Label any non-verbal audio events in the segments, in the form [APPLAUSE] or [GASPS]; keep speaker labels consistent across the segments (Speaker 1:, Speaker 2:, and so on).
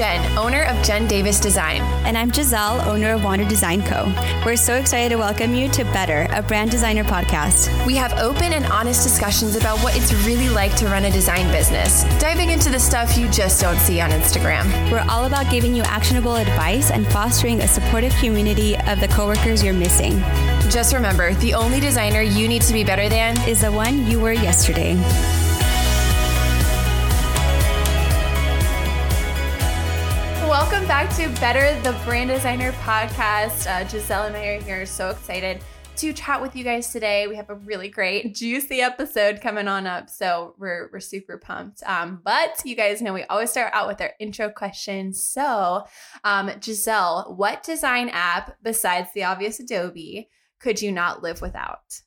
Speaker 1: Jen, owner of Jen Davis Design.
Speaker 2: And I'm Giselle, owner of Wander Design Co. We're so excited to welcome you to Better, a brand designer podcast.
Speaker 1: We have open and honest discussions about what it's really like to run a design business, diving into the stuff you just don't see on Instagram.
Speaker 2: We're all about giving you actionable advice and fostering a supportive community of the coworkers you're missing.
Speaker 1: Just remember the only designer you need to be better than
Speaker 2: is the one you were yesterday.
Speaker 1: Welcome back to Better the Brand Designer podcast. Uh, Giselle and I are here, so excited to chat with you guys today. We have a really great, juicy episode coming on up, so we're we're super pumped. Um, but you guys know we always start out with our intro questions. So, um, Giselle, what design app besides the obvious Adobe could you not live without?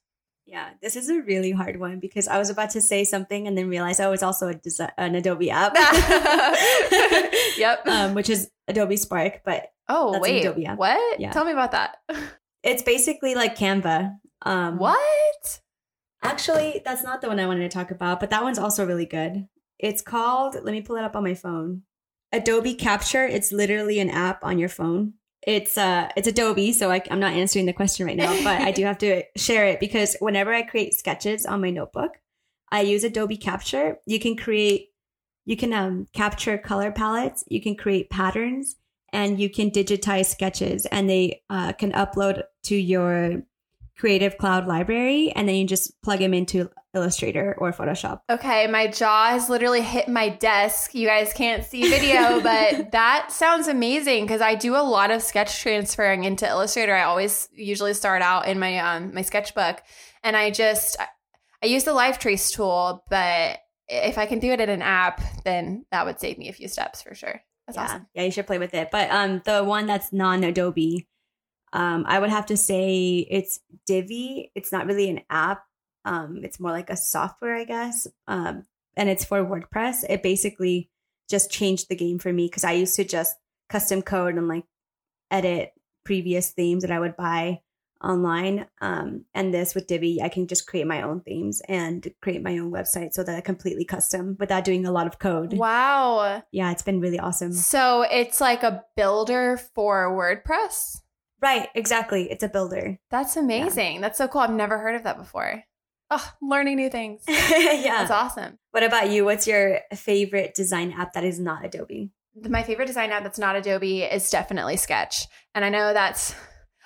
Speaker 2: Yeah, this is a really hard one because I was about to say something and then realized oh, it's also desi- an Adobe app. [LAUGHS]
Speaker 1: yep. [LAUGHS]
Speaker 2: Um, which is Adobe Spark, but
Speaker 1: oh wait, Adobe app. what? Yeah. Tell me about that.
Speaker 2: It's basically like Canva.
Speaker 1: Um, what?
Speaker 2: Actually, that's not the one I wanted to talk about, but that one's also really good. It's called. Let me pull it up on my phone. Adobe Capture. It's literally an app on your phone it's uh it's Adobe, so I, I'm not answering the question right now, but I do have to [LAUGHS] share it because whenever I create sketches on my notebook, I use Adobe Capture. You can create, you can um, capture color palettes, you can create patterns, and you can digitize sketches, and they uh, can upload to your Creative Cloud library, and then you just plug them into Illustrator or Photoshop.
Speaker 1: Okay, my jaw has literally hit my desk. You guys can't see video, [LAUGHS] but that sounds amazing because I do a lot of sketch transferring into Illustrator. I always usually start out in my um my sketchbook, and I just I use the Live Trace tool, but if I can do it in an app, then that would save me a few steps for sure. That's
Speaker 2: yeah.
Speaker 1: awesome.
Speaker 2: Yeah, you should play with it. But um, the one that's non Adobe, um, I would have to say it's Divi. It's not really an app. Um, it's more like a software, I guess. Um, and it's for WordPress. It basically just changed the game for me because I used to just custom code and like edit previous themes that I would buy online. Um, and this with Divi, I can just create my own themes and create my own website so that I completely custom without doing a lot of code.
Speaker 1: Wow.
Speaker 2: Yeah, it's been really awesome.
Speaker 1: So it's like a builder for WordPress?
Speaker 2: Right, exactly. It's a builder.
Speaker 1: That's amazing. Yeah. That's so cool. I've never heard of that before. Oh, learning new things. [LAUGHS] yeah. That's awesome.
Speaker 2: What about you? What's your favorite design app that is not Adobe?
Speaker 1: My favorite design app that's not Adobe is definitely Sketch. And I know that's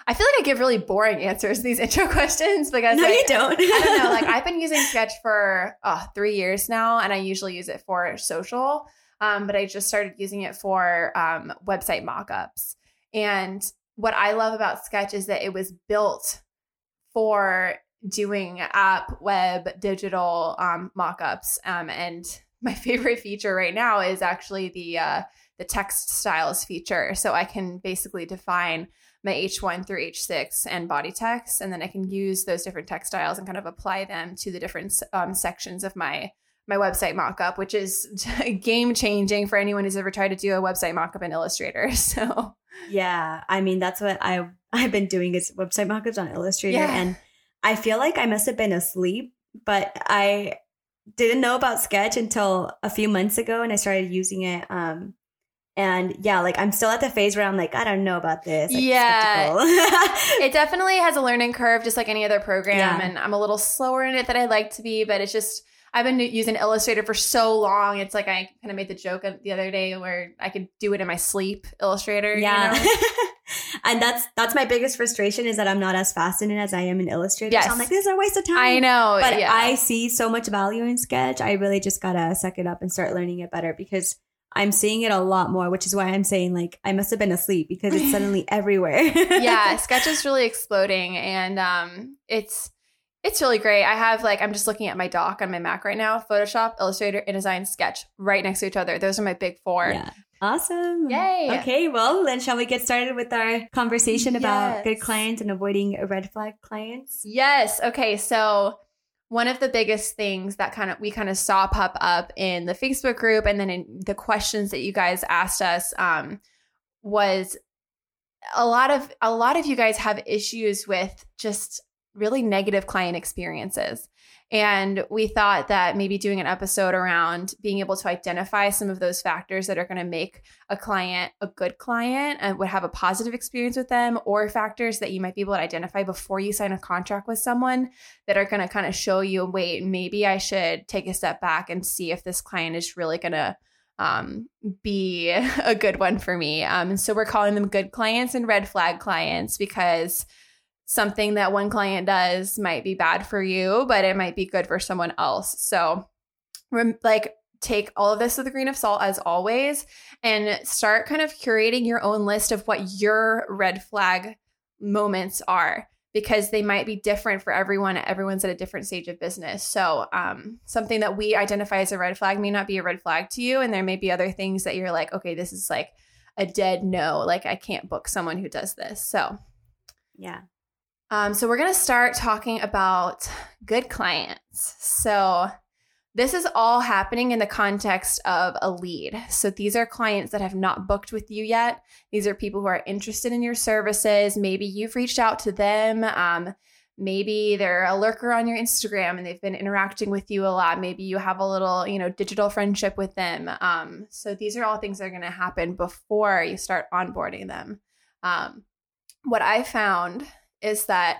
Speaker 1: I feel like I give really boring answers to these [LAUGHS] intro questions because
Speaker 2: no,
Speaker 1: like,
Speaker 2: you don't.
Speaker 1: I don't know. Like [LAUGHS] I've been using Sketch for oh, three years now, and I usually use it for social. Um, but I just started using it for um, website mockups. And what I love about Sketch is that it was built for doing app, web, digital um, mockups. Um, and [LAUGHS] my favorite feature right now is actually the uh, the text styles feature. So I can basically define my H1 through H6 and body text, and then I can use those different text styles and kind of apply them to the different um, sections of my my website mockup, which is [LAUGHS] game changing for anyone who's ever tried to do a website mockup in Illustrator. [LAUGHS] So
Speaker 2: yeah, I mean that's what I I've been doing is website mockups on Illustrator, yeah. and I feel like I must have been asleep, but I didn't know about Sketch until a few months ago, and I started using it. Um, and yeah, like I'm still at the phase where I'm like, I don't know about this.
Speaker 1: Like, yeah. [LAUGHS] it definitely has a learning curve, just like any other program. Yeah. And I'm a little slower in it than I'd like to be, but it's just, I've been using Illustrator for so long. It's like I kind of made the joke the other day where I could do it in my sleep, Illustrator.
Speaker 2: Yeah.
Speaker 1: You know? [LAUGHS]
Speaker 2: and that's that's my biggest frustration is that I'm not as fast in it as I am in Illustrator.
Speaker 1: Yes.
Speaker 2: So I'm like, this is a waste of time.
Speaker 1: I know.
Speaker 2: But
Speaker 1: yeah.
Speaker 2: I see so much value in Sketch. I really just gotta suck it up and start learning it better because I'm seeing it a lot more, which is why I'm saying like I must have been asleep because it's [LAUGHS] suddenly everywhere.
Speaker 1: yeah, [LAUGHS] Sketch is really exploding and um it's it's really great. I have like I'm just looking at my dock on my Mac right now. Photoshop, Illustrator, InDesign, Sketch right next to each other. Those are my big four.
Speaker 2: Yeah. Awesome.
Speaker 1: Yay.
Speaker 2: Okay, well, then shall we get started with our conversation yes. about good clients and avoiding red flag clients?
Speaker 1: Yes. Okay, so one of the biggest things that kind of we kind of saw pop up in the Facebook group and then in the questions that you guys asked us um, was a lot of a lot of you guys have issues with just really negative client experiences. And we thought that maybe doing an episode around being able to identify some of those factors that are going to make a client a good client and would have a positive experience with them, or factors that you might be able to identify before you sign a contract with someone that are going to kind of show you wait, maybe I should take a step back and see if this client is really going to um, be [LAUGHS] a good one for me. Um, and so we're calling them good clients and red flag clients because something that one client does might be bad for you, but it might be good for someone else. So, like, take all of this with a grain of salt as always and start kind of curating your own list of what your red flag moments are because they might be different for everyone. Everyone's at a different stage of business. So, um, something that we identify as a red flag may not be a red flag to you. And there may be other things that you're like, okay, this is like a dead no. Like, I can't book someone who does this. So,
Speaker 2: yeah.
Speaker 1: Um, so, we're going to start talking about good clients. So, this is all happening in the context of a lead. So these are clients that have not booked with you yet. These are people who are interested in your services. Maybe you've reached out to them. Um, maybe they're a lurker on your Instagram and they've been interacting with you a lot. Maybe you have a little, you know, digital friendship with them. Um, so these are all things that are going to happen before you start onboarding them. Um, what I found is that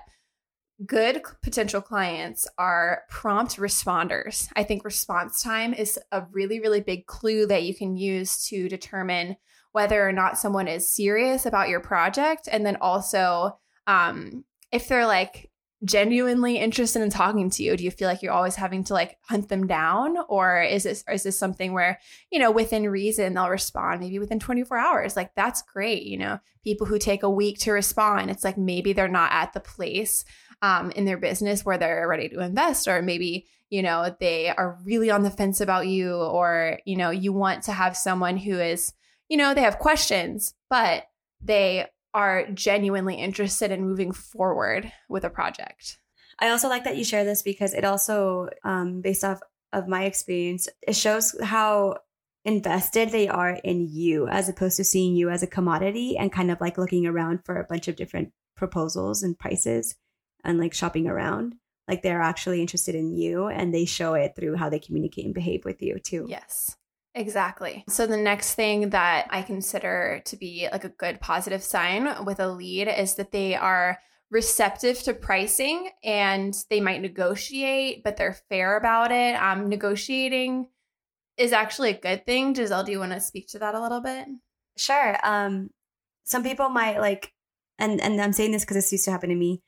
Speaker 1: good potential clients are prompt responders. I think response time is a really, really big clue that you can use to determine whether or not someone is serious about your project. And then also, um, if they're like genuinely interested in talking to you, do you feel like you're always having to like hunt them down? Or is this, or is this something where, you know, within reason, they'll respond maybe within 24 hours? Like, that's great. You know, people who take a week to respond, it's like maybe they're not at the place um, in their business where they're ready to invest, or maybe you know they are really on the fence about you, or you know you want to have someone who is you know they have questions, but they are genuinely interested in moving forward with a project.
Speaker 2: I also like that you share this because it also, um, based off of my experience, it shows how invested they are in you as opposed to seeing you as a commodity and kind of like looking around for a bunch of different proposals and prices and like shopping around. Like they're actually interested in you and they show it through how they communicate and behave with you too.
Speaker 1: Yes exactly. So the next thing that i consider to be like a good positive sign with a lead is that they are receptive to pricing and they might negotiate but they're fair about it. Um negotiating is actually a good thing. Giselle do you want to speak to that a little bit?
Speaker 2: Sure. Um some people might like and and i'm saying this because this used to happen to me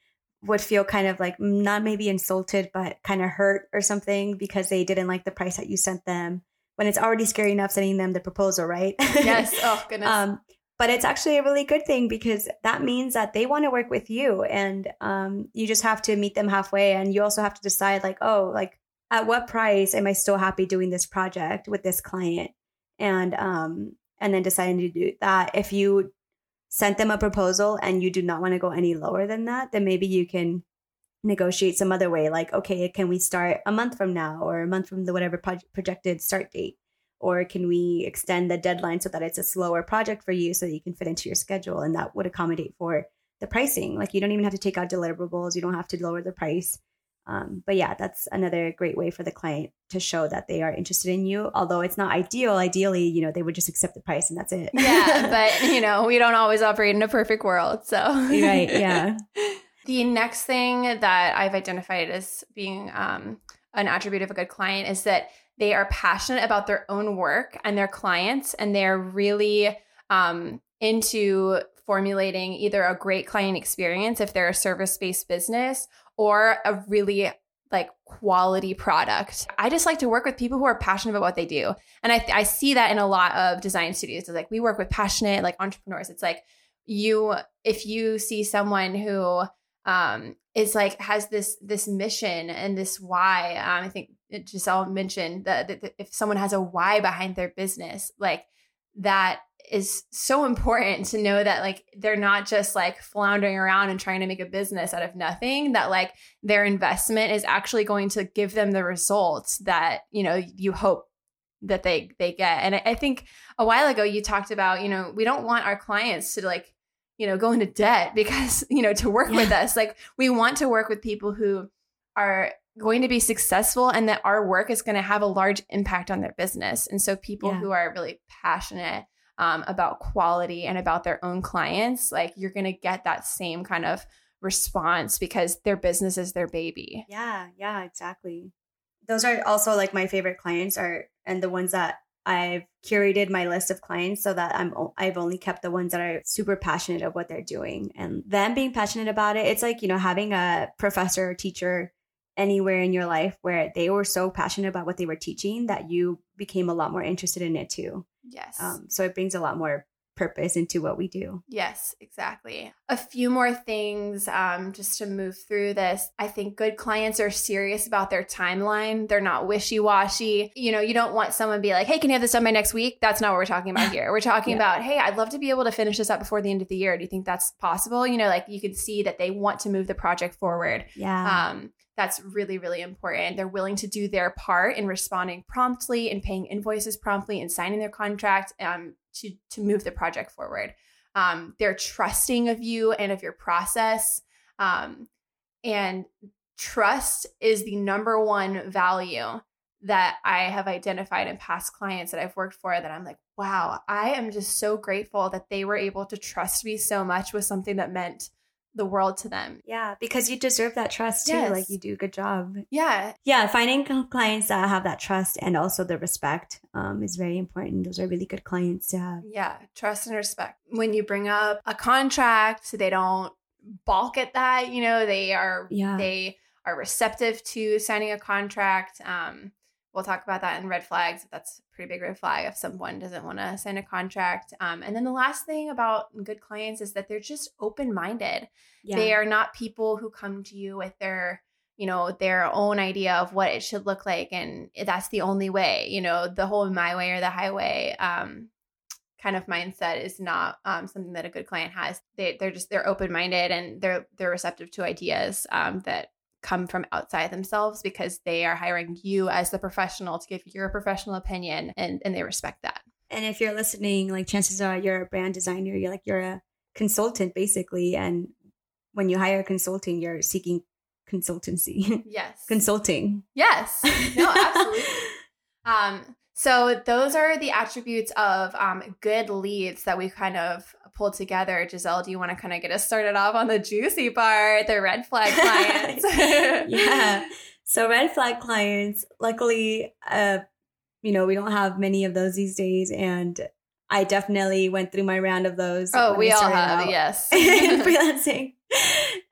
Speaker 2: would feel kind of like not maybe insulted, but kind of hurt or something because they didn't like the price that you sent them when it's already scary enough sending them the proposal, right? [LAUGHS]
Speaker 1: Yes. Oh, goodness. um,
Speaker 2: but it's actually a really good thing because that means that they want to work with you and um, you just have to meet them halfway. And you also have to decide, like, oh, like, at what price am I still happy doing this project with this client? And, um, and then deciding to do that. If you sent them a proposal and you do not want to go any lower than that, then maybe you can negotiate some other way. Like, okay, can we start a month from now or a month from the whatever pro- projected start date? Or can we extend the deadline so that it's a slower project for you so that you can fit into your schedule and that would accommodate for the pricing? Like, you don't even have to take out deliverables, you don't have to lower the price. Um, but yeah, that's another great way for the client to show that they are interested in you. Although it's not ideal. Ideally, you know, they would just accept the price and that's it.
Speaker 1: yeah, [LAUGHS] but you know, we don't always operate in a perfect world. So
Speaker 2: right, yeah. [LAUGHS]
Speaker 1: the next thing that I've identified as being um, an attribute of a good client is that they are passionate about their own work and their clients, and they're really um, into formulating either a great client experience if they're a service based business or a really like quality product. I just like to work with people who are passionate about what they do. And I, I see that in a lot of design studios. It's like we work with passionate like entrepreneurs. It's like you if you see someone who um is like has this this mission and this why um i think giselle mentioned that, that if someone has a why behind their business like that is so important to know that like they're not just like floundering around and trying to make a business out of nothing that like their investment is actually going to give them the results that you know you hope that they they get. And I, I think a while ago you talked about you know we don't want our clients to like you know go into debt because [LAUGHS] you know to work yeah. with us like we want to work with people who are going to be successful and that our work is going to have a large impact on their business. And so people
Speaker 2: Yeah.
Speaker 1: who are really passionate um, about quality and about their own clients, like you're going to get that same kind of response because their business is their baby.
Speaker 2: Yeah, yeah, exactly. Those are also like my favorite clients are and the ones that I've curated my list of clients so that I'm I've only kept the ones that are super passionate of what they're doing and them being passionate about it. It's like, you know, having a professor or teacher anywhere in your life where they were so passionate about what they were teaching that you became a lot more interested in it too.
Speaker 1: Yes.
Speaker 2: Um, so it brings a lot more purpose into what we do.
Speaker 1: Yes, exactly. A few more things um, just to move through this. I think good clients are serious about their timeline. They're not wishy washy. You know, you don't want someone to be like, hey, can you have this done by next week? That's not what we're talking about [LAUGHS] here. We're talking
Speaker 2: Yeah.
Speaker 1: about, hey, I'd love to be able to finish this up before the end of the year. Do you think that's possible? You know, like you can see that they want to move the project forward.
Speaker 2: Yeah.
Speaker 1: Um, that's really, really important. They're willing to do their part in responding promptly and paying invoices promptly and signing their contract um, to, to move the project forward. Um, they're trusting of you and of your process. Um, and trust is the number one value that I have identified in past clients that I've worked for that I'm like, wow, I am just so grateful that they were able to trust me so much with something that meant the world to them.
Speaker 2: yeah, because you deserve that trust too.
Speaker 1: Yes.
Speaker 2: Like you do a good job.
Speaker 1: Yeah,
Speaker 2: yeah finding clients that have that trust and also the respect um, is very important those are really good clients to have
Speaker 1: Yeah, trust and respect. When you bring up a contract, they don't balk at that. You know, they are
Speaker 2: Yeah.
Speaker 1: they are receptive to signing a contract. Um, we'll talk about that in red flags. That's a pretty big red flag if someone doesn't want to sign a contract. Um, and then the last thing about good clients is that they're just open minded.
Speaker 2: yeah
Speaker 1: They are not people who come to you with their you know their own idea of what it should look like and that's the only way you know the whole my way or the highway um kind of mindset is not um, something that a good client has they, they're just they're open-minded and they're they're receptive to ideas um, that come from outside themselves because they are hiring you as the professional to give your professional opinion and and they respect that.
Speaker 2: And if you're listening like chances are you're a brand designer you're like you're a consultant basically. And when you hire a consulting you're seeking consultancy. [LAUGHS]
Speaker 1: Yes.
Speaker 2: Consulting.
Speaker 1: Yes. No absolutely. [LAUGHS] Um, so those are the attributes of um, good leads that we kind of pulled together. Giselle, do you want to kind of get us started off on the juicy part, the red flag clients? [LAUGHS] [LAUGHS]
Speaker 2: yeah so red flag clients luckily uh you know we don't have many of those these days and i definitely went through my round of those
Speaker 1: Oh, we all have,
Speaker 2: out
Speaker 1: yes. [LAUGHS]
Speaker 2: in freelancing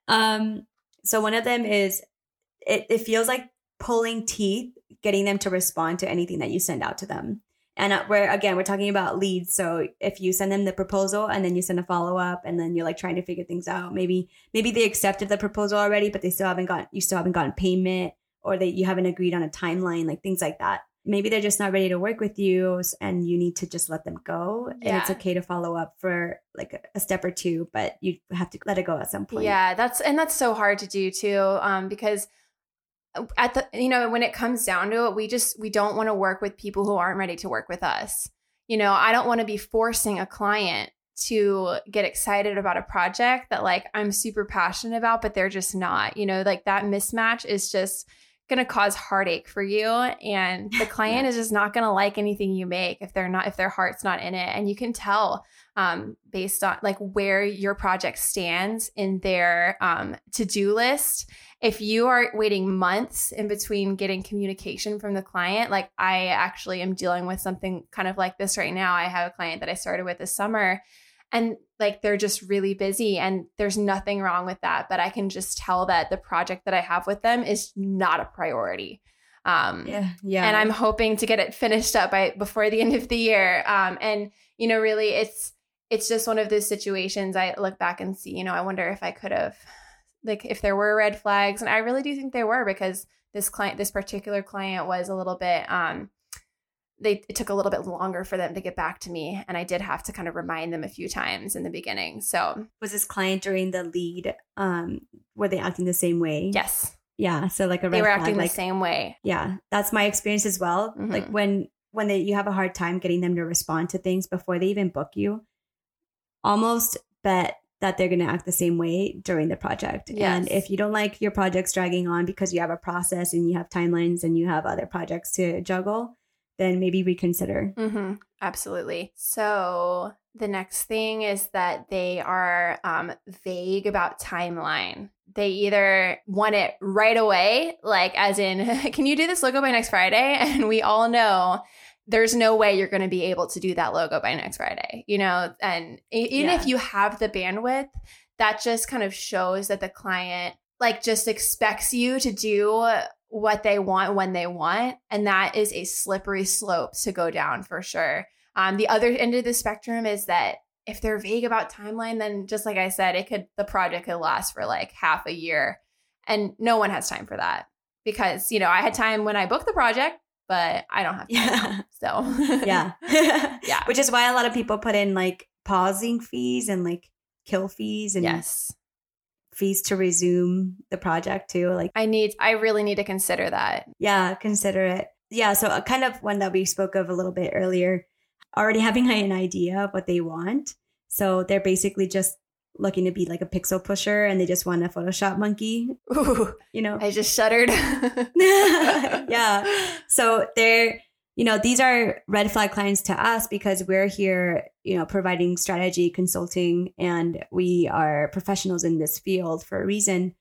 Speaker 2: um so one of them is it, it feels like pulling teeth getting them to respond to anything that you send out to them and uh, we're again we're talking about leads. So if you send them the proposal and then you send a follow-up and then you're like trying to figure things out maybe maybe they accepted the proposal already but they still haven't got you still haven't gotten payment or that you haven't agreed on a timeline like things like that. Maybe they're just not ready to work with you and you need to just let them go. And it's okay to follow up for like a, a step or two but you have to let it go at some point.
Speaker 1: Yeah, that's and that's so hard to do too, um, because at the you know when it comes down to it, we just we don't want to work with people who aren't ready to work with us. You know, I don't want to be forcing a client to get excited about a project that like I'm super passionate about, but they're just not. You know, like that mismatch is just going to cause heartache for you and the [LAUGHS] client
Speaker 2: Yeah.
Speaker 1: is just not going to like anything you make if they're not if their heart's not in it and you can tell um, based on like where your project stands in their um, to-do list if you are waiting months in between getting communication from the client like i actually am dealing with something kind of like this right now i have a client that i started with this summer and like they're just really busy and there's nothing wrong with that but i can just tell that the project that i have with them is not a priority um
Speaker 2: yeah yeah
Speaker 1: and I'm hoping to get it finished up by before the end of the year. Um, and you know, really, it's it's just one of those situations. I look back and see, you know, I wonder if I could have, like, if there were red flags, and I really do think there were because this client, this particular client, was a little bit. Um, they it took a little bit longer for them to get back to me, and I did have to kind of remind them a few times in the beginning. So
Speaker 2: was this client during the lead um were they acting the same way
Speaker 1: yes,
Speaker 2: yeah so like a
Speaker 1: they were
Speaker 2: flag,
Speaker 1: acting
Speaker 2: like
Speaker 1: the same way.
Speaker 2: yeah that's my experience as well like
Speaker 1: Mhm.
Speaker 2: when when they you have a hard time getting them to respond to things before they even book you almost bet that they're going to act the same way during the project.
Speaker 1: Yes.
Speaker 2: And if you don't like your projects dragging on because you have a process and you have timelines and you have other projects to juggle, then maybe reconsider.
Speaker 1: Mm-hmm. Absolutely. So the next thing is that they are um, vague about timeline. They either want it right away, like as in, [LAUGHS] can you do this logo by next Friday? [LAUGHS] And we all know there's no way you're going to be able to do that logo by next Friday, you know? And even
Speaker 2: Yeah.
Speaker 1: if you have the bandwidth, that just kind of shows that the client like just expects you to do what they want when they want. And that is a slippery slope to go down for sure. Um, the other end of the spectrum is that if they're vague about timeline, then just like I said, it could the project could last for like half a year. And no one has time for that. Because, you know, I had time when I booked the project, but I don't have.
Speaker 2: Yeah.
Speaker 1: now. So [LAUGHS]
Speaker 2: Yeah. [LAUGHS]
Speaker 1: Yeah.
Speaker 2: Which is why a lot of people put in like pausing fees and like kill fees and
Speaker 1: yes.
Speaker 2: fees to resume the project too. Like,
Speaker 1: I need I really need to consider that.
Speaker 2: yeah, consider it. Yeah. So, a kind of one that we spoke of a little bit earlier, already having [LAUGHS] an idea of what they want. So, they're basically just looking to be like a pixel pusher and they just want a Photoshop monkey,
Speaker 1: Ooh,
Speaker 2: you know?
Speaker 1: I just shuddered. [LAUGHS] [LAUGHS]
Speaker 2: yeah. So they're, you know, these are red flag clients to us because we're here, you know, providing strategy consulting and we are professionals in this field for a reason.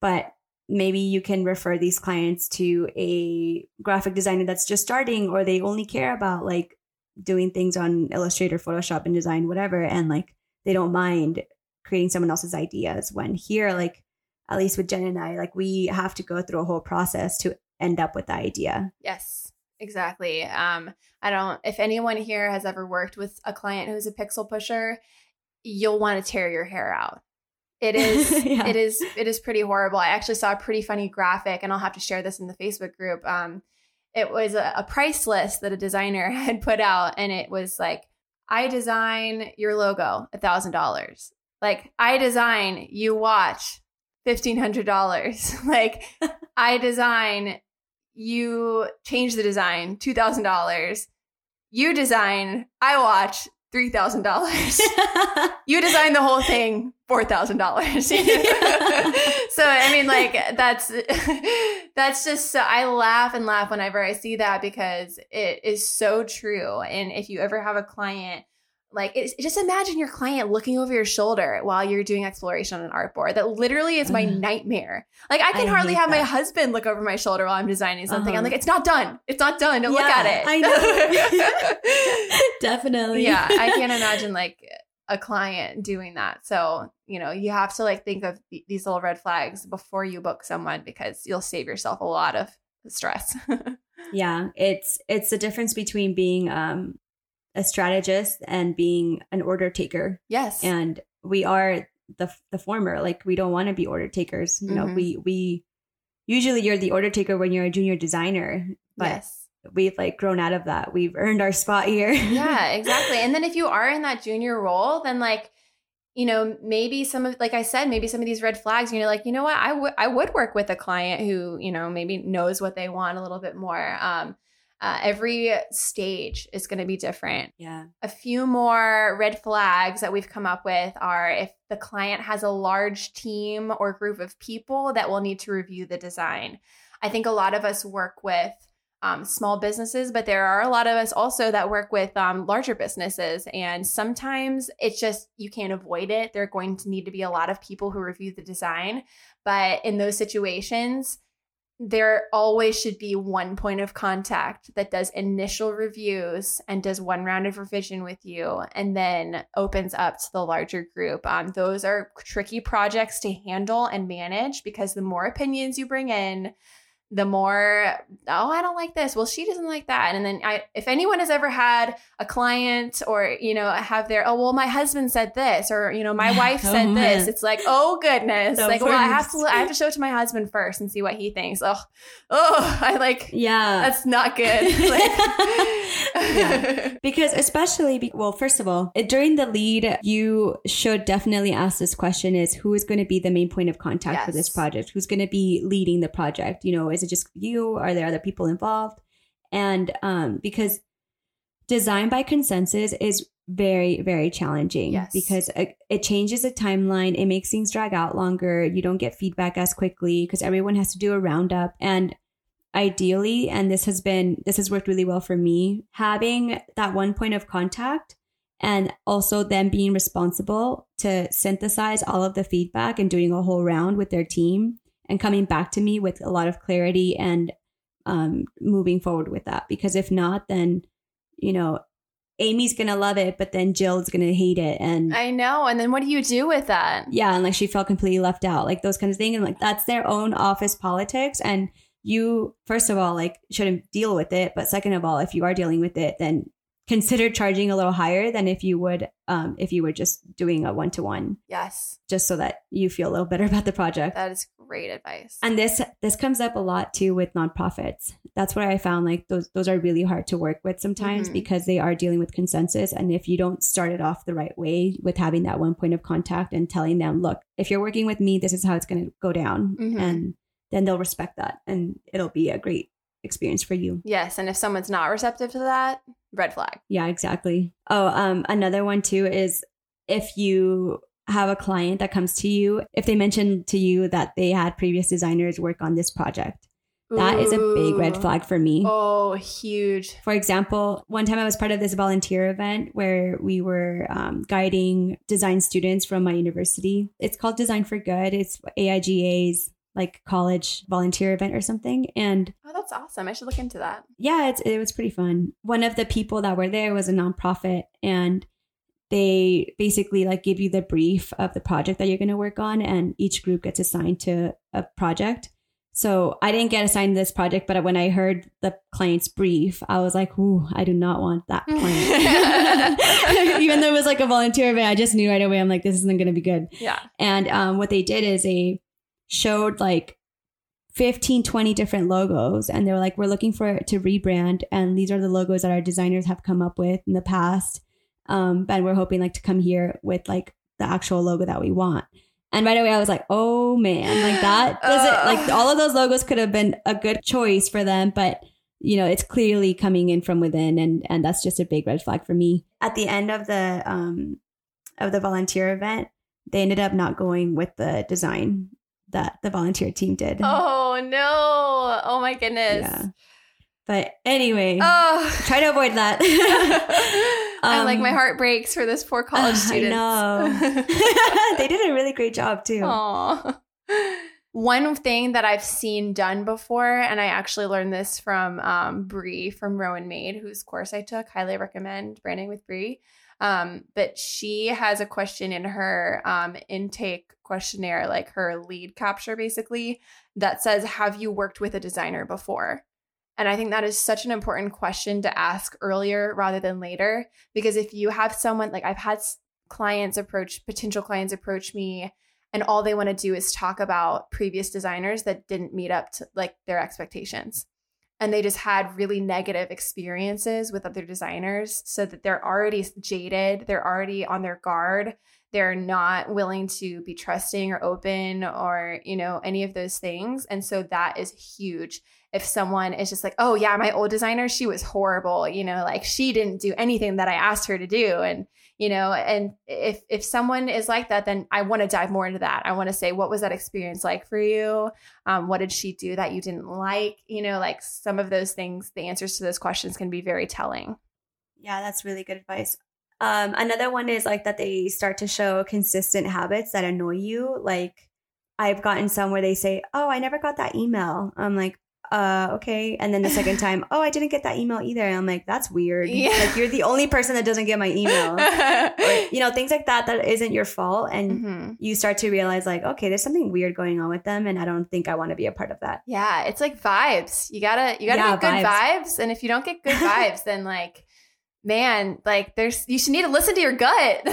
Speaker 2: But maybe you can refer these clients to a graphic designer that's just starting or they only care about like doing things on Illustrator, Photoshop, and design, whatever. And like they don't mind creating someone else's ideas when here, like, at least with Jen and I, like we have to go through a whole process to end up with the idea.
Speaker 1: Yes, exactly. Um, I don't, if anyone here has ever worked with a client who's a pixel pusher, you'll want to tear your hair out. It is, [LAUGHS]
Speaker 2: Yeah.
Speaker 1: it is, it is pretty horrible. I actually saw a pretty funny graphic and I'll have to share this in the Facebook group. Um, it was a, a price list that a designer [LAUGHS] had put out and it was like, I design your logo a thousand dollars. Like I design you watch fifteen hundred dollars. [LAUGHS] like [LAUGHS] I design you change the design two thousand dollars. You design I watch three thousand dollars. [LAUGHS] You design the whole thing four thousand dollars. so I mean, like that's that's just so I laugh and laugh whenever I see that because it is so true. And if you ever have a client like it's, just imagine your client looking over your shoulder while you're doing exploration on an artboard. That literally is my nightmare. Like I can
Speaker 2: I
Speaker 1: hardly have my husband look over my shoulder while I'm designing something. I'm
Speaker 2: Uh-huh.
Speaker 1: like, it's not done. It's not done. Don't look at it.
Speaker 2: I know. [LAUGHS] [LAUGHS] Definitely.
Speaker 1: yeah, I can't [LAUGHS] imagine like a client doing that. So, you know, you have to like think of th- these little red flags before you book someone because you'll save yourself a lot of stress.
Speaker 2: yeah it's it's the difference between being um a strategist and being an order taker
Speaker 1: yes.
Speaker 2: and we are the the former like we don't want to be order takers you know
Speaker 1: Mhm.
Speaker 2: we we usually you're the order taker when you're a junior designer but
Speaker 1: yes.
Speaker 2: we've like grown out of that we've earned our spot here [LAUGHS]
Speaker 1: yeah, exactly. And then if you are in that junior role, then like, you know, maybe some of, like I said, maybe some of these red flags, you know, like, you know what, I would, I would work with a client who, you know, maybe knows what they want a little bit more. Um, uh, every stage is going to be different.
Speaker 2: yeah
Speaker 1: A few more red flags that we've come up with are if the client has a large team or group of people that will need to review the design. I think a lot of us work with um, small businesses, but there are a lot of us also that work with um, larger businesses. And sometimes it's just, you can't avoid it. There are going to need to be a lot of people who review the design. But in those situations, there always should be one point of contact that does initial reviews and does one round of revision with you and then opens up to the larger group. Um, those are tricky projects to handle and manage because the more opinions you bring in, the more oh i don't like this. Well she doesn't like that. And then i if anyone has ever had a client or you know have their oh well my husband said this or you know my wife
Speaker 2: Oh,
Speaker 1: said this it's like oh goodness.
Speaker 2: The
Speaker 1: like well i have to i have to show it to my husband first and see what he thinks. Oh oh [LAUGHS] i like
Speaker 2: yeah.
Speaker 1: that's not good [LAUGHS] [LAUGHS]
Speaker 2: Yeah. [LAUGHS] Because especially, be- well, first of all, during the lead, you should definitely ask this question: Is who is going to be the main point of contact for this project? Who's going to be leading the project? You know, is it just you? Are there other people involved? And um, because design by consensus is very very challenging
Speaker 1: Yes.
Speaker 2: because it, it changes the timeline it makes things drag out longer you don't get feedback as quickly because everyone has to do a roundup and ideally and this has been this has worked really well for me having that one point of contact and also them being responsible to synthesize all of the feedback and doing a whole round with their team and coming back to me with a lot of clarity and um, moving forward with that because if not then you know amy's gonna love it but then jill's gonna hate it and
Speaker 1: I know. And then what do you do with that?
Speaker 2: yeah and like she felt completely left out like those kinds of things and like that's their own office politics and you first of all like shouldn't deal with it but second of all if you are dealing with it then consider charging a little higher than if you would um if you were just doing a one-to-one
Speaker 1: Yes,
Speaker 2: just so that you feel a little better about the project
Speaker 1: that is great advice.
Speaker 2: and this this comes up a lot too with nonprofits. That's where I found like those those are really hard to work with sometimes
Speaker 1: Mhm.
Speaker 2: because they are dealing with consensus. And if you don't start it off the right way with having that one point of contact and telling them, look, if you're working with me, this is how it's going to go down,
Speaker 1: Mhm.
Speaker 2: and then they'll respect that, and it'll be a great experience for you.
Speaker 1: yes, and if someone's not receptive to that, red flag.
Speaker 2: Yeah, exactly. Oh, um, another one too is if you have a client that comes to you, if they mention to you that they had previous designers work on this project, that is a big red flag for me.
Speaker 1: Oh, huge.
Speaker 2: For example, one time I was part of this volunteer event where we were um, guiding design students from my university. It's called Design for Good. It's AIGA's like college volunteer event or something. And
Speaker 1: Oh, that's awesome. I should look into that.
Speaker 2: yeah, it's, it was pretty fun. One of the people that were there was a nonprofit and they basically like give you the brief of the project that you're going to work on and each group gets assigned to a project. So I didn't get assigned this project, but when I heard the client's brief, I was like, "Ooh, I do not want that [LAUGHS] client." [LAUGHS] Even though it was like a volunteer event, I just knew right away. I'm like, "This isn't going to be good."
Speaker 1: Yeah.
Speaker 2: And um, what they did is they showed like 15, 20 different logos. And they were like, we're looking for it to rebrand. And these are the logos that our designers have come up with in the past. Um, and we're hoping like to come here with like the actual logo that we want. And right away I was like, oh man, like that [GASPS] does
Speaker 1: it
Speaker 2: like all of those logos could have been a good choice for them, but you know, it's clearly coming in from within and and that's just a big red flag for me. At the end of the um of the volunteer event, they ended up not going with the design that the volunteer team did.
Speaker 1: Oh no. Oh my goodness.
Speaker 2: Yeah. But anyway,
Speaker 1: Oh.
Speaker 2: try to avoid that. [LAUGHS]
Speaker 1: I'm like
Speaker 2: Um,
Speaker 1: my heart breaks for this poor college [LAUGHS]
Speaker 2: I
Speaker 1: student.
Speaker 2: know. [LAUGHS] they did a really great job too.
Speaker 1: Aw. One thing that I've seen done before, and I actually learned this from um, Bree from Rowan Maid, whose course I took. Highly recommend branding with Bree. Um, but she has a question in her um, intake questionnaire, like her lead capture, basically, that says, "Have you worked with a designer before?" And I think that is such an important question to ask earlier rather than later, because if you have someone like I've had clients approach potential clients approach me and all they want to do is talk about previous designers that didn't meet up to like their expectations. And they just had really negative experiences with other designers so that they're already jaded they're already on their guard they're not willing to be trusting or open or you know any of those things. And so that is huge. If someone is just like oh yeah my old designer she was horrible you know like she didn't do anything that i asked her to do and you know and if if someone is like that then i want to dive more into that i want to say what was that experience like for you um, what did she do that you didn't like you know like some of those things the answers to those questions can be very telling
Speaker 2: Yeah, that's really good advice. Um, another one is like that they start to show consistent habits that annoy you. Like I've gotten some where they say, "Oh, I never got that email." I'm like, "Uh, okay." And then the second time, [LAUGHS] "Oh, I didn't get that email either." I'm like, "That's weird."
Speaker 1: Yeah.
Speaker 2: Like you're the only person that doesn't get my email. [LAUGHS] Or, you know, things like that that isn't your fault and
Speaker 1: Mhm.
Speaker 2: you start to realize like, okay, there's something weird going on with them and I don't think I want to be a part of that.
Speaker 1: yeah it's like vibes you gotta you gotta
Speaker 2: Yeah,
Speaker 1: get good
Speaker 2: vibes.
Speaker 1: vibes and if you don't get good [LAUGHS] vibes then like man like there's you should need to listen to your gut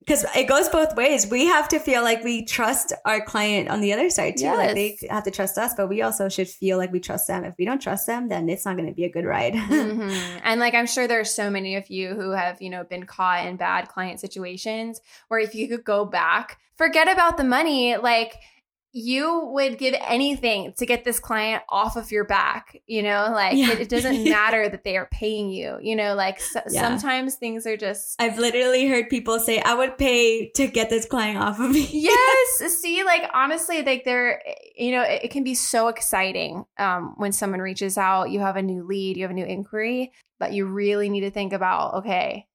Speaker 2: because it goes both ways. We have to feel like we trust our client on the other side too. Like they have to trust us, but we also should feel like we trust them. If we don't trust them, then it's not going to be a good ride. [LAUGHS]
Speaker 1: Mhm. And like I'm sure there's so many of you who have, you know, been caught in bad client situations where if you could go back, forget about the money, like you would give anything to get this client off of your back you know like
Speaker 2: Yeah.
Speaker 1: it, it doesn't [LAUGHS] matter that they are paying you you know like so,
Speaker 2: Yeah.
Speaker 1: sometimes things are just
Speaker 2: I've literally heard people say, I would pay to get this client off of me. [LAUGHS]
Speaker 1: yes see like honestly like they're you know it, it can be so exciting um when someone reaches out you have a new lead you have a new inquiry but you really need to think about okay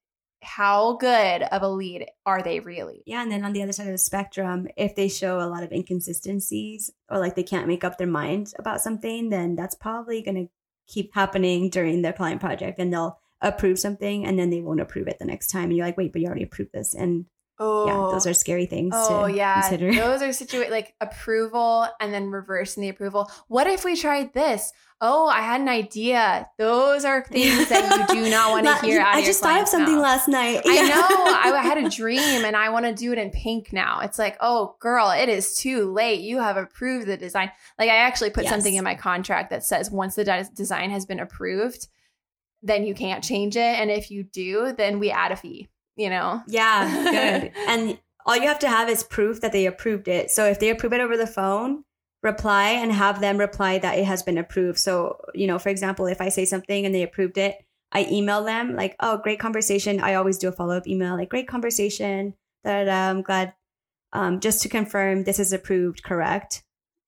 Speaker 1: how good of a lead are they really
Speaker 2: Yeah, and then on the other side of the spectrum, if they show a lot of inconsistencies or like they can't make up their mind about something, then that's probably going to keep happening during the client project and they'll approve something and then they won't approve it the next time. And you're like, wait, but you already approved this. And
Speaker 1: oh
Speaker 2: yeah, those oh. are scary things
Speaker 1: Oh
Speaker 2: to
Speaker 1: yeah,
Speaker 2: consider.
Speaker 1: those are situa- like approval and then reversing the approval. What if we tried this? Oh, I had an idea. Those are [LAUGHS] things that you do not want to hear out
Speaker 2: I just thought of something
Speaker 1: mouth.
Speaker 2: last night.
Speaker 1: I
Speaker 2: Yeah.
Speaker 1: know. I [LAUGHS] had a dream and I want to do it in pink now. It's like, oh, girl, it is too late. You have approved the design. Like, I actually put
Speaker 2: Yes.
Speaker 1: something in my contract that says once the de- design has been approved, then you can't change it. And if you do, then we add a fee, you know?
Speaker 2: Yeah, good. [LAUGHS] and all you have to have is proof that they approved it. So if they approve it over the phone, reply and have them reply that it has been approved. So, you know, for example, if I say something and they approved it, I email them like, oh, great conversation. I always do a follow up email like, great conversation. That I'm glad. Um, just to confirm this is approved, correct?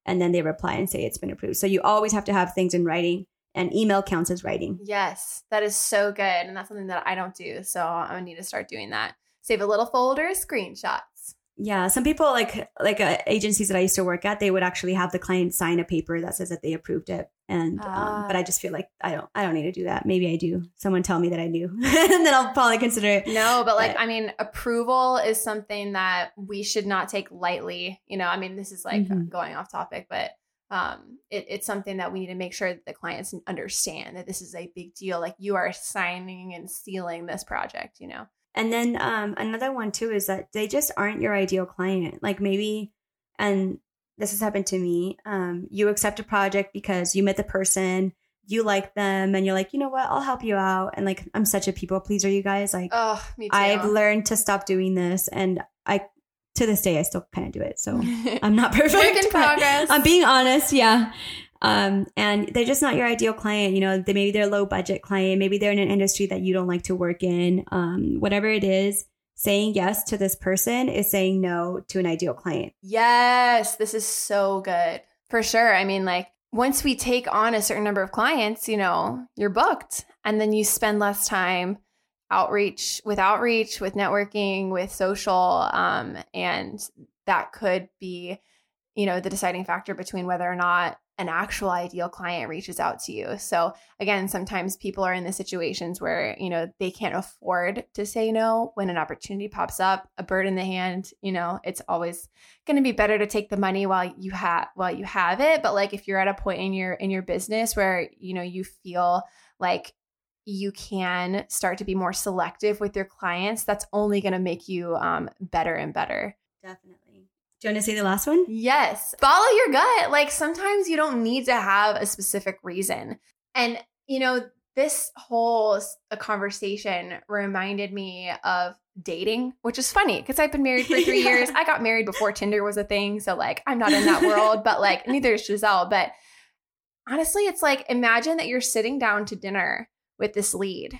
Speaker 2: And then they reply and say it's been approved. So you always have to have things in writing, and email counts as writing.
Speaker 1: Yes, that is so good. And that's something that I don't do. So I'm to need to start doing that. Save a little folder, screenshots.
Speaker 2: Yeah, some people like like uh, agencies that I used to work at, they would actually have the client sign a paper that says that they approved it. And
Speaker 1: Ah.
Speaker 2: um, but I just feel like I don't I don't need to do that. Maybe I do. Someone tell me that I do, [LAUGHS] and then I'll probably consider it.
Speaker 1: No, but like,
Speaker 2: But-
Speaker 1: I mean, approval is something that we should not take lightly. You know, I mean, this is like
Speaker 2: Mhm.
Speaker 1: going off topic, but um, it, it's something that we need to make sure that the clients understand that this is a big deal. Like, you are signing and sealing this project, you know?
Speaker 2: And then um, another one too is that they just aren't your ideal client. Like maybe, and this has happened to me. Um, you accept a project because you met the person, you like them, and you're like, you know what, I'll help you out. And like, I'm such a people pleaser, you guys. Like,
Speaker 1: Oh.
Speaker 2: I've learned to stop doing this, and I, to this day, I still kind of do it. So [LAUGHS] I'm not perfect.
Speaker 1: Work in progress.
Speaker 2: I'm being honest, yeah. Um, and they're just not your ideal client. You know, they maybe they're a low budget client, maybe they're in an industry that you don't like to work in. Um, whatever it is, saying yes to this person is saying no to an ideal client.
Speaker 1: Yes, this is so good. For sure. I mean, like once we take on a certain number of clients, you know, you're booked and then you spend less time outreach with outreach, with networking, with social um and that could be you know the deciding factor between whether or not an actual ideal client reaches out to you. So again, sometimes people are in the situations where, you know, they can't afford to say no when an opportunity pops up, a bird in the hand, you know, it's always going to be better to take the money while you have while you have it, but like if you're at a point in your in your business where, you know, you feel like you can start to be more selective with your clients, that's only going to make you um, better and better.
Speaker 2: Definitely. Do you want to say the last one?
Speaker 1: Yes. Follow your gut. Like sometimes you don't need to have a specific reason. And, you know, this whole conversation reminded me of dating, which is funny because I've been married for three [LAUGHS] years. I got married before Tinder was a thing. So, like, I'm not in that world, but like, neither is Giselle. But honestly, it's like imagine that you're sitting down to dinner with this lead.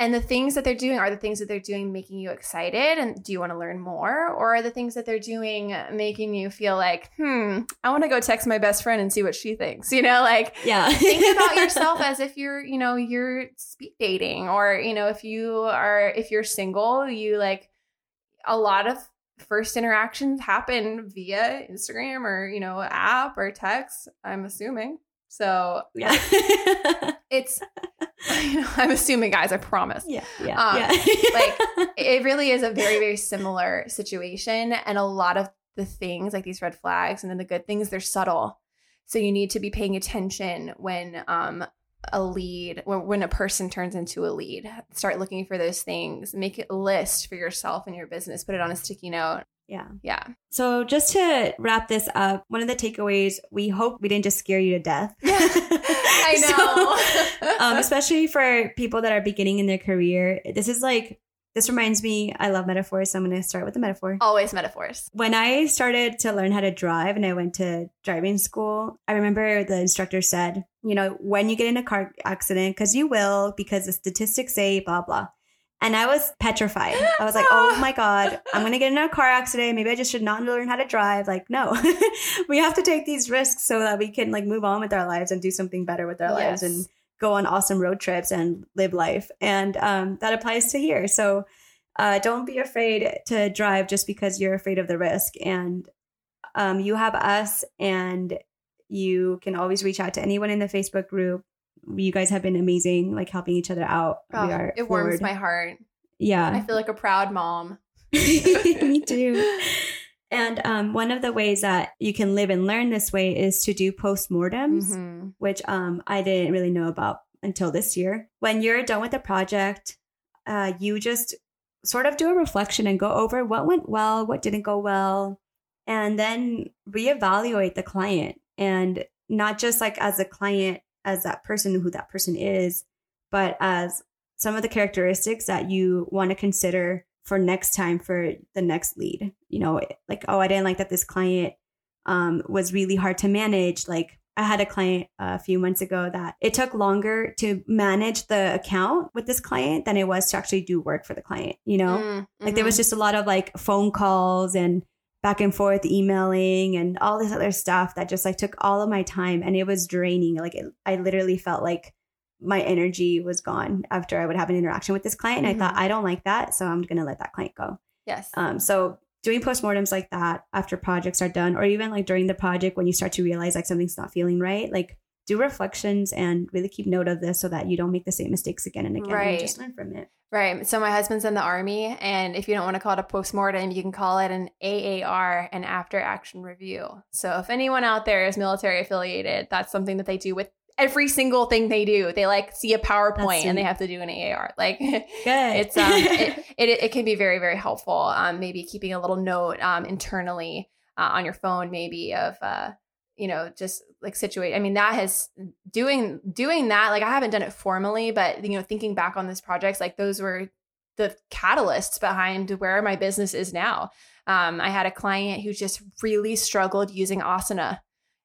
Speaker 1: And the things that they're doing are the things that they're doing making you excited? And do you want to learn more? Or are the things that they're doing making you feel like, hmm, I want to go text my best friend and see what she thinks? [LAUGHS] You know, like
Speaker 2: Yeah. [LAUGHS]
Speaker 1: think about [LAUGHS] yourself as if you're, you know, you're speed dating or, you know, if you are, if you're single, you like a lot of first interactions happen via Instagram or, you know, app or text, I'm assuming. So
Speaker 2: yeah. [LAUGHS]
Speaker 1: it's, you [LAUGHS] know, I'm assuming, guys, I promise.
Speaker 2: yeah. Yeah.
Speaker 1: Um,
Speaker 2: yeah.
Speaker 1: like, [LAUGHS] It really is a very, very similar situation. And a lot of the things, like these red flags and then the good things, they're subtle. So you need to be paying attention when um, a lead, when, when a person turns into a lead. Start looking for those things. Make a list for yourself and your business. Put it on a sticky note.
Speaker 2: Yeah.
Speaker 1: Yeah.
Speaker 2: So just to wrap this up, one of the takeaways, we hope we didn't just scare you to death. [LAUGHS]
Speaker 1: I
Speaker 2: So,
Speaker 1: know. [LAUGHS]
Speaker 2: um, especially for people that are beginning in their career. This is like this reminds me, I love metaphors. So I'm going to start with the metaphor.
Speaker 1: Always metaphors.
Speaker 2: When I started to learn how to drive and I went to driving school, I remember the instructor said, you know, when you get in a car accident, because you will, because the statistics say blah, blah. And I was petrified. I was like, [GASPS] oh my God, I'm going to get in a car accident. Maybe I just should not learn how to drive. Like, no, [LAUGHS] we have to take these risks so that we can like move on with our lives and do something better with our
Speaker 1: Yes.
Speaker 2: lives and go on awesome road trips and live life. And um, that applies to here. So uh, don't be afraid to drive just because you're afraid of the risk. And um, you have us, and you can always reach out to anyone in the Facebook group. You guys have been amazing, like helping each other out.
Speaker 1: Oh,
Speaker 2: we are
Speaker 1: it warms my heart.
Speaker 2: Yeah.
Speaker 1: I feel like a proud mom. [LAUGHS] [LAUGHS]
Speaker 2: me too. And um, one of the ways that you can live and learn this way is to do postmortems
Speaker 1: Mhm.
Speaker 2: which um, I didn't really know about until this year. When you're done with the project, uh, you just sort of do a reflection and go over what went well, what didn't go well, and then reevaluate the client. And not just like as a client, as that person, who that person is, but as some of the characteristics that you want to consider for next time for the next lead. You know, like, oh, I didn't like that this client um, was really hard to manage. Like I had a client a few months ago that it took longer to manage the account with this client than it was to actually do work for the client. You know,
Speaker 1: Mm,
Speaker 2: like there was just a lot of like phone calls and back and forth emailing and all this other stuff that just like took all of my time and it was draining. Like it, I literally felt like my energy was gone after I would have an interaction with this client. And I thought, I don't like that. So I'm going to let that client go.
Speaker 1: yes.
Speaker 2: Um, so doing postmortems like that after projects are done, or even like during the project when you start to realize like something's not feeling right, like do reflections and really keep note of this so that you don't make the same mistakes again and again
Speaker 1: Right.
Speaker 2: and just learn from it.
Speaker 1: Right. So my husband's in the army, and if you don't want to call it a postmortem, you can call it an AAR, an after action review. So if anyone out there is military affiliated, that's something that they do with every single thing they do. They like see a PowerPoint and they have to do an AAR. Like [LAUGHS]
Speaker 2: Good.
Speaker 1: it's um [LAUGHS] it, it it can be very very helpful. Um, maybe keeping a little note um internally uh, on your phone, maybe of uh you know just like situate. I mean that has doing doing that. Like I haven't done it formally, but you know thinking back on this projects, like those were the catalysts behind where my business is now. Um, I had a client who just really struggled using Asana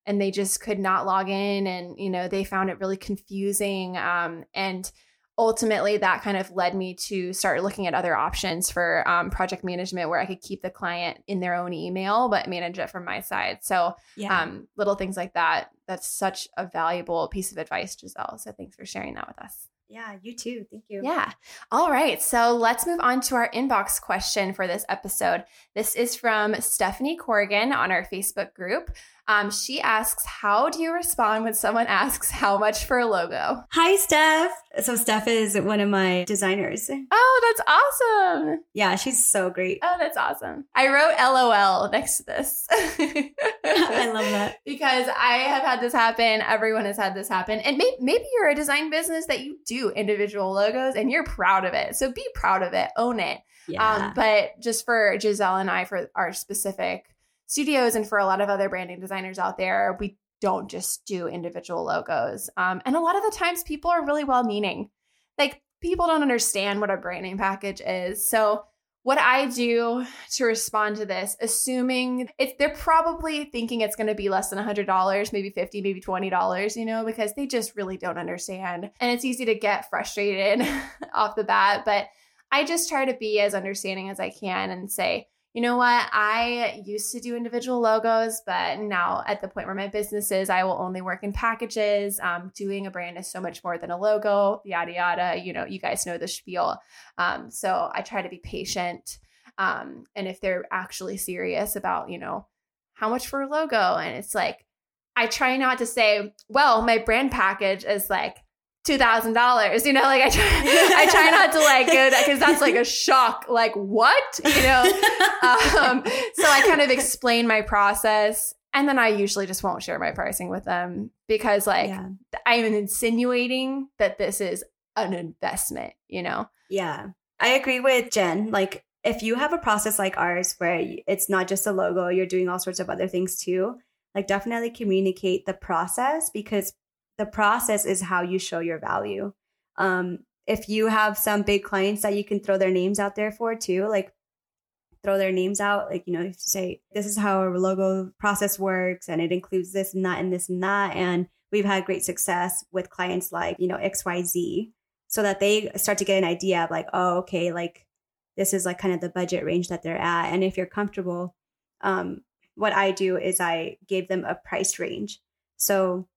Speaker 1: and they just could not log in and you know they found it really confusing um, and ultimately that kind of led me to start looking at other options for um, project management where i could keep the client in their own email but manage it from my side so
Speaker 2: yeah.
Speaker 1: um, little things like that that's such a valuable piece of advice giselle so thanks for sharing that with us
Speaker 2: yeah, you too. Thank you.
Speaker 1: yeah. All right. So let's move on to our inbox question for this episode. This is from Stephanie Corrigan on our Facebook group. Um, she asks, How do you respond when someone [LAUGHS] asks how much for a logo?
Speaker 2: Hi, Steph. So Steph is one of my designers.
Speaker 1: Oh, that's awesome.
Speaker 2: Yeah, she's so great.
Speaker 1: Oh, that's awesome. I wrote LOL next to this. [LAUGHS]
Speaker 2: I love that. [LAUGHS]
Speaker 1: Because I have had this happen. Everyone has had this happen. And may- maybe you're a design business that you do individual logos and you're proud of it. So be proud of it, own it.
Speaker 2: Yeah.
Speaker 1: Um, but just for Giselle and I, for our specific studios and for a lot of other branding designers out there, we don't just do individual logos. Um, and a lot of the times people are really well meaning. Like people don't understand what a branding package is. So what I do to respond to this, assuming it's they're probably thinking it's going to be less than $100, maybe 50, maybe $20, you know, because they just really don't understand. And it's easy to get frustrated [LAUGHS] off the bat, but I just try to be as understanding as I can and say, you know what? I used to do individual logos, but now at the point where my business is, I will only work in packages. Um, doing a brand is so much more than a logo, yada, yada. You know, you guys know the spiel. Um, so I try to be patient. Um, and if they're actually serious about, you know, how much for a logo, and it's like, I try not to say, well, my brand package is like two thousand dollars. You know, like I try, I try not to like go because that's like a shock. Like what? You know. Um, so I kind of explain my process, and then I usually just won't share my pricing with them because like
Speaker 2: yeah.
Speaker 1: I am insinuating that this is an investment. You know.
Speaker 2: Yeah. I agree with Jen. Like, if you have a process like ours where it's not just a logo, you're doing all sorts of other things too, like, definitely communicate the process because the process is how you show your value. Um, if you have some big clients that you can throw their names out there for too, like throw their names out, like, you know, say, this is how our logo process works and it includes this and that and this and that. And we've had great success with clients like, you know, XYZ so that they start to get an idea of like, oh, okay, like this is like kind of the budget range that they're at. And if you're comfortable, um, what I do is I gave them a price range. So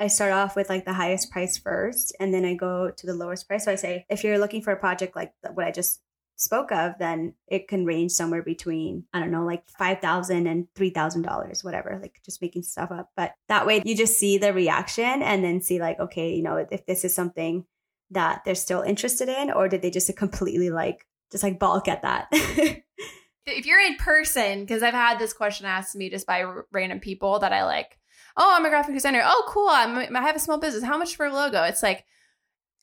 Speaker 2: I start off with like the highest price first, and then I go to the lowest price. So I say, if you're looking for a project like what I just spoke of, then it can range somewhere between, I don't know, like $5,000 and $3,000, whatever, like just making stuff up. But that way you just see the reaction and then see, like, okay, you know, if this is something that they're still interested in, or did they just completely like, just like balk at that? [LAUGHS]
Speaker 1: if you're in person, because I've had this question asked to me just by r- random people that I like, oh, I'm a graphic designer. Oh, cool. I'm, I have a small business. How much for a logo? It's like,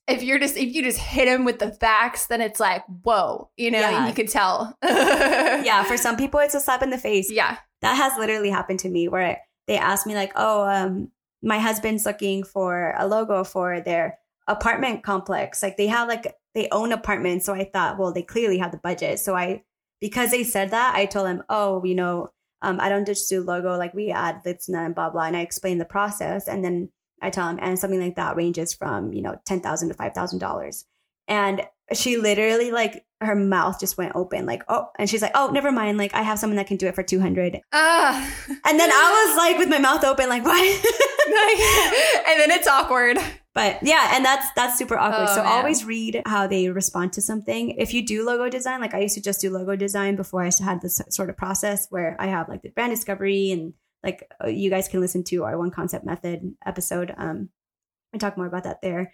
Speaker 1: if you're just if you just hit them with the facts, then it's like, whoa, you know, yeah. you can tell. [LAUGHS]
Speaker 2: yeah, for some people it's a slap in the face.
Speaker 1: Yeah.
Speaker 2: That has literally happened to me where they asked me like, "Oh, um my husband's looking for a logo for their apartment complex. Like they have like they own apartments, so I thought, well, they clearly have the budget. So I because they said that, I told them, "Oh, you know, um, I don't just do logo like we add this and blah blah," and I explain the process, and then I tell him, and something like that ranges from, you know, ten thousand to five thousand dollars. And she literally like her mouth just went open, like, oh, and she's like, oh, never mind. Like, I have someone that can do it for 200. Uh. And then I [LAUGHS] was like, with my mouth open, like, [LAUGHS] what? [LAUGHS]
Speaker 1: and then it's awkward.
Speaker 2: But yeah, and that's that's super awkward. Oh, so man. always read how they respond to something. If you do logo design, like I used to just do logo design before I had this sort of process where I have like the brand discovery and like uh, you guys can listen to our one concept method episode um and talk more about that there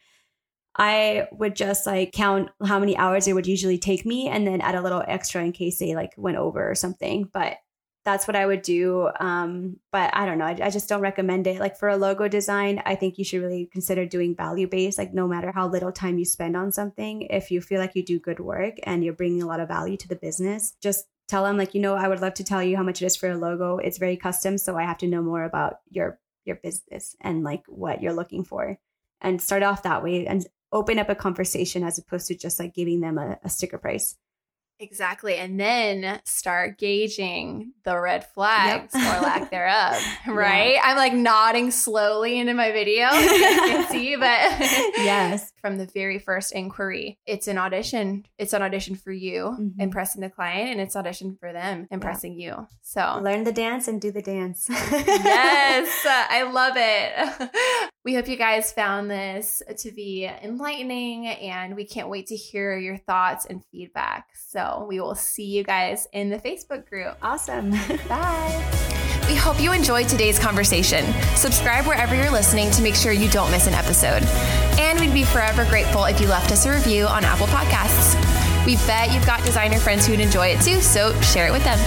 Speaker 2: i would just like count how many hours it would usually take me and then add a little extra in case they like went over or something but that's what i would do um but i don't know I, I just don't recommend it. Like for a logo design i think you should really consider doing value based like no matter how little time you spend on something if you feel like you do good work and you're bringing a lot of value to the business just tell them like you know i would love to tell you how much it is for a logo. It's very custom so i have to know more about your your business and like what you're looking for. And start off that way and open up a conversation as opposed to just like giving them a, a sticker price
Speaker 1: Exactly. And then start gauging the red flags yep. or lack thereof. [LAUGHS] Right. Yeah. I'm like nodding slowly into my video. You can [LAUGHS] see, but
Speaker 2: yes. [LAUGHS]
Speaker 1: From the very first inquiry, it's an audition. It's an audition for you, mm-hmm. impressing the client, and it's audition for them, impressing yeah. you. So
Speaker 2: learn the dance and do the dance.
Speaker 1: yes. I love it. We hope you guys found this to be enlightening and we can't wait to hear your thoughts and feedback. So we will see you guys in the Facebook group.
Speaker 2: Awesome. [LAUGHS]
Speaker 1: Bye. We hope you enjoyed today's conversation. Subscribe wherever you're listening to make sure you don't miss an episode. And we'd be forever grateful if you left us a review on Apple Podcasts. We bet you've got designer friends who'd enjoy it too, so share it with them.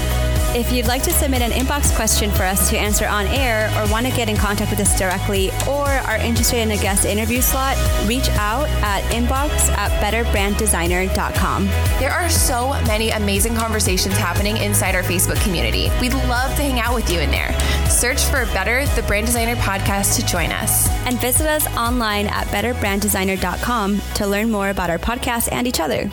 Speaker 2: If you'd like to submit an inbox question for us to answer on air or want to get in contact with us directly or are interested in a guest interview slot, reach out at inbox at betterbranddesigner.com.
Speaker 1: There are so many amazing conversations happening inside our Facebook community. We'd love to hang out with you in there. Search for Better the Brand Designer podcast to join us.
Speaker 2: And visit us online at betterbranddesigner.com to learn more about our podcast and each other.